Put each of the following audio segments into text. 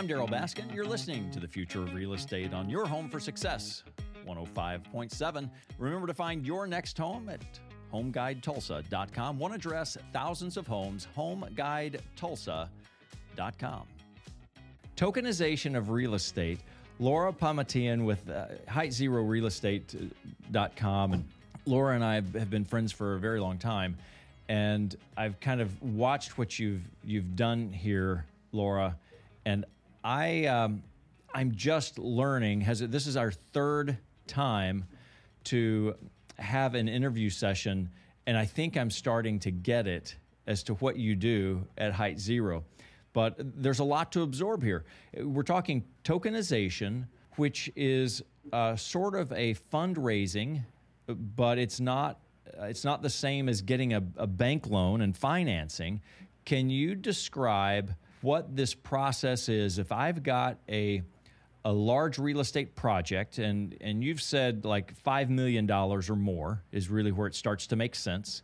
I'm Darryl Baskin. You're listening to the future of real estate on your home for success. 105.7. Remember to find your next home at homeguidetulsa.com. One address, thousands of homes, homeguidetulsa.com. Tokenization of real estate. Laura Pamatian with uh, heightzero.realestate.com. And Laura and I have been friends for a very long time. And I've kind of watched what you've you've done here, Laura, and I um, I'm just learning. Has it, this is our third time to have an interview session, and I think I'm starting to get it as to what you do at Height Zero. But there's a lot to absorb here. We're talking tokenization, which is uh, sort of a fundraising, but it's not. It's not the same as getting a, a bank loan and financing. Can you describe what this process is? If I've got a a large real estate project and and you've said like 5 million dollars or more is really where it starts to make sense.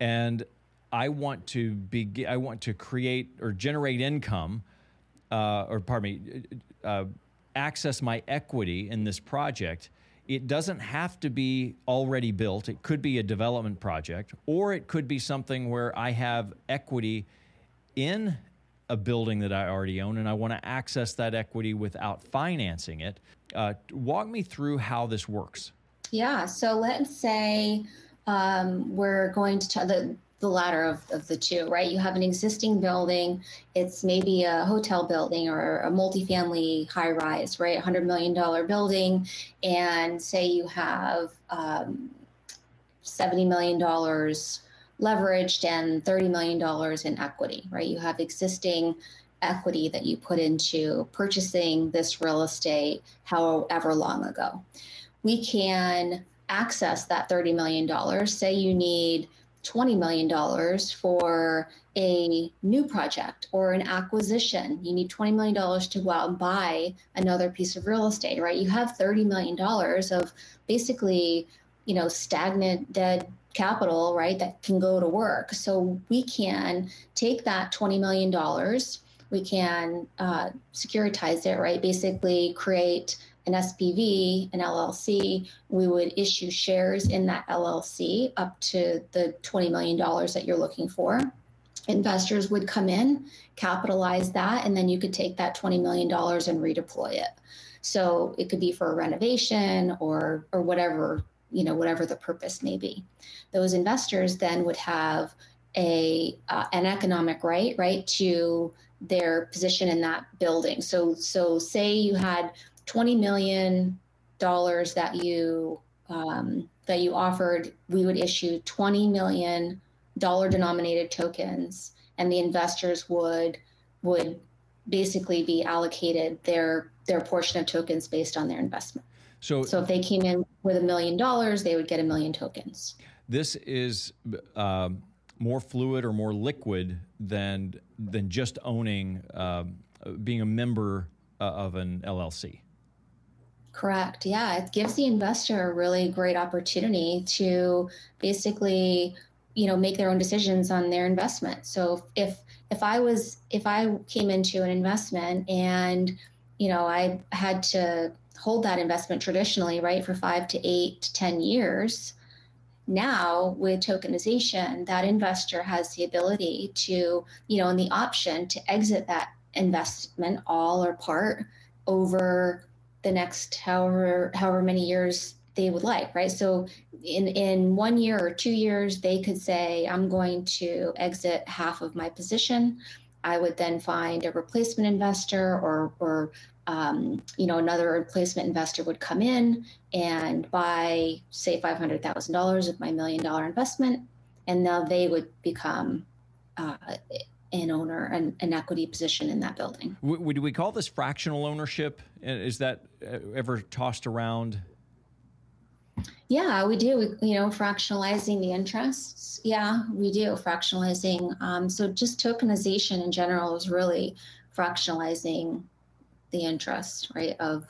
And I want to be I want to create or generate income uh, or pardon me uh, access my equity in this project. It doesn't have to be already built. It could be a development project or it could be something where I have equity in a building that I already own and I want to access that equity without financing it. Uh, walk me through how this works. Yeah. So let's say um, we're going to t- the the latter of, of the two, right? You have an existing building. It's maybe a hotel building or a multifamily high rise, right? $100 million building. And say you have um, $70 million leveraged and $30 million in equity, right? You have existing equity that you put into purchasing this real estate however long ago. We can access that $30 million. Say you need $20 million for a new project or an acquisition. You need $20 million to go out and buy another piece of real estate, right? You have $30 million of basically, you know, stagnant, dead capital, right, that can go to work. So we can take that $20 million, we can uh, securitize it, right, basically create an SPV, an LLC. We would issue shares in that LLC up to the $20 million that you're looking for. Investors would come in, capitalize that, and then you could take that $20 million and redeploy it. So it could be for a renovation or or whatever you know whatever the purpose may be. Those investors then would have a uh, an economic right right to their position in that building. So so say you had 20 million dollars that you um, that you offered we would issue 20 million dollar denominated tokens and the investors would would basically be allocated their their portion of tokens based on their investment so, so if they came in with a million dollars, they would get a million tokens. This is uh, more fluid or more liquid than than just owning, um, being a member uh, of an LLC. Correct. Yeah, it gives the investor a really great opportunity to basically, you know, make their own decisions on their investment. So if if I was if I came into an investment and you know I had to hold that investment traditionally, right, for five to eight to 10 years. Now, with tokenization, that investor has the ability to, you know, and the option to exit that investment all or part over the next however however many years they would like right so in in one year or two years they could say i'm going to exit half of my position i would then find a replacement investor or or um, you know, another replacement investor would come in and buy, say, $500,000 of my million dollar investment, and now they would become uh, an owner, an, an, equity position in that building. Would we call this fractional ownership? Is that uh, ever tossed around? Yeah, we do. We, you know, fractionalizing the interests. Yeah, we do fractionalizing. Um, so just tokenization in general is really fractionalizing the interest right of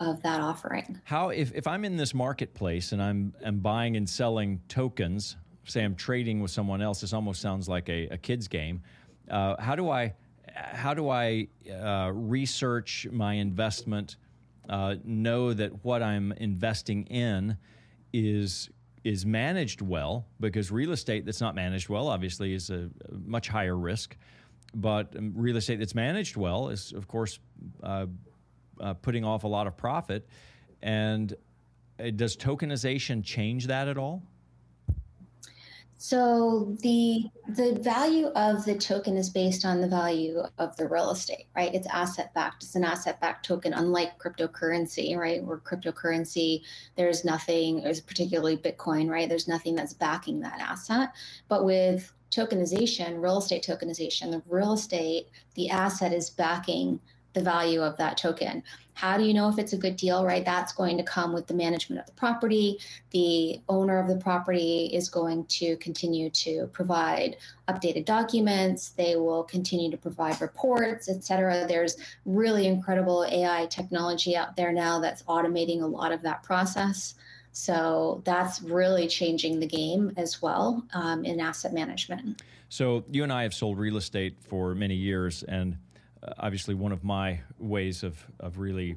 of that offering how if, if i'm in this marketplace and i'm i'm buying and selling tokens say i'm trading with someone else this almost sounds like a, a kid's game uh, how do i how do I uh, research my investment, uh, know that what I'm investing in is is managed well because real estate that's not managed well obviously is a, much higher risk. But um, real estate that's managed well is of course uh, uh, putting off a lot of profit. And uh, does tokenization change that at all so the the value of the token is based on the value of the real estate, right? It's asset backed. It's an asset backed token, unlike cryptocurrency, right? Where cryptocurrency, there's nothing, there's particularly Bitcoin, right? There's nothing that's backing that asset. But with tokenization, real estate tokenization, the real estate, the asset is backing the value of that token. How do you know if it's a good deal, right? That's going to come with the management of the property. The owner of the property is going to continue to provide updated documents. They will continue to provide reports, et cetera. There's really incredible AI technology out there now that's automating a lot of that process. So that's really changing the game as well um, in asset management. So you and I have sold real estate for many years, and uh, obviously one of my ways of, of really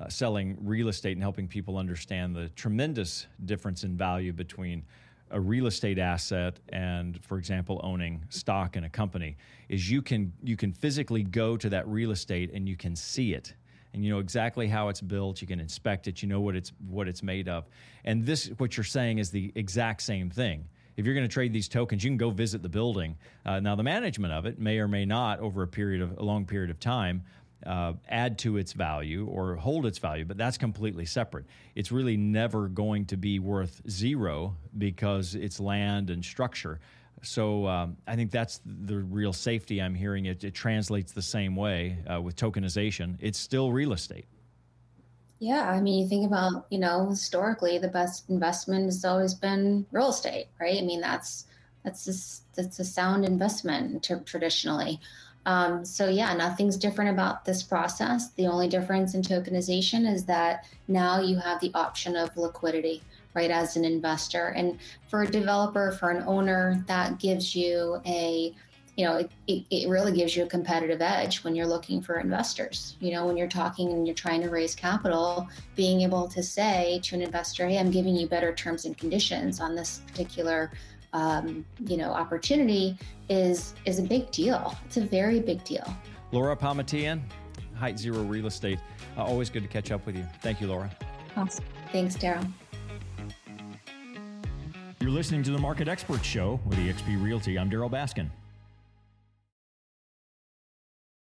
uh, selling real estate and helping people understand the tremendous difference in value between a real estate asset and for example owning stock in a company is you can you can physically go to that real estate and you can see it. And you know exactly how it's built you can inspect it you know what it's what it's made of. And this what you're saying is the exact same thing if you're going to trade these tokens, you can go visit the building. Uh, now, the management of it may or may not, over a period of a long period of time, uh, add to its value or hold its value, but that's completely separate. It's really never going to be worth zero because it's land and structure. So um, I think that's the real safety I'm hearing. It, it translates the same way uh, with tokenization. It's still real estate. Yeah, I mean, you think about, you know, historically, the best investment has always been real estate, right? I mean, that's that's a, that's a sound investment t- traditionally. Um, so yeah, nothing's different about this process. The only difference in tokenization is that now you have the option of liquidity, right, as an investor, and for a developer, for an owner, that gives you a you know, it, it, it, really gives you a competitive edge when you're looking for investors. You know, when you're talking and you're trying to raise capital, being able to say to an investor, hey, I'm giving you better terms and conditions on this particular um, you know opportunity is is a big deal. It's a very big deal. Laura Pamatian, Height Zero Real Estate. Uh, always good to catch up with you. Thank you, Laura. Awesome. Thanks, Darryl. You're listening to the Market Expert Show with eXp Realty. I'm Darryl Baskin.